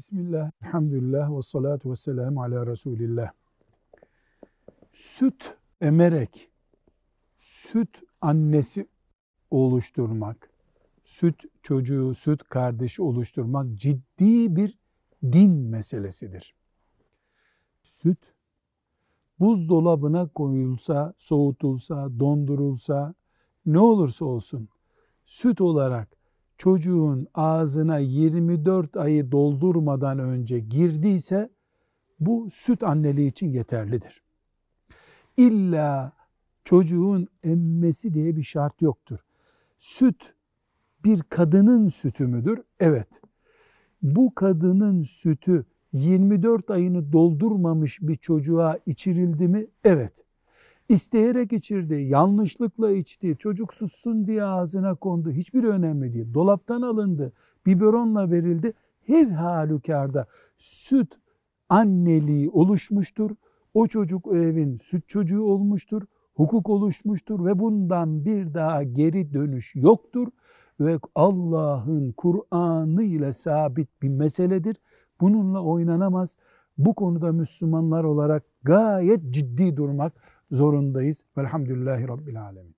Bismillah, elhamdülillah ve salatu ve selamu ala Resulillah. Süt emerek, süt annesi oluşturmak, süt çocuğu, süt kardeşi oluşturmak ciddi bir din meselesidir. Süt buzdolabına koyulsa, soğutulsa, dondurulsa, ne olursa olsun süt olarak çocuğun ağzına 24 ayı doldurmadan önce girdiyse bu süt anneliği için yeterlidir. İlla çocuğun emmesi diye bir şart yoktur. Süt bir kadının sütü müdür? Evet. Bu kadının sütü 24 ayını doldurmamış bir çocuğa içirildi mi? Evet. İsteyerek içirdi, yanlışlıkla içti, çocuk sussun diye ağzına kondu. Hiçbir önemli değil. Dolaptan alındı, biberonla verildi. Her halükarda süt anneliği oluşmuştur. O çocuk o evin süt çocuğu olmuştur. Hukuk oluşmuştur ve bundan bir daha geri dönüş yoktur. Ve Allah'ın Kur'an'ı ile sabit bir meseledir. Bununla oynanamaz. Bu konuda Müslümanlar olarak gayet ciddi durmak zorundayız. Velhamdülillahi Rabbil Alemin.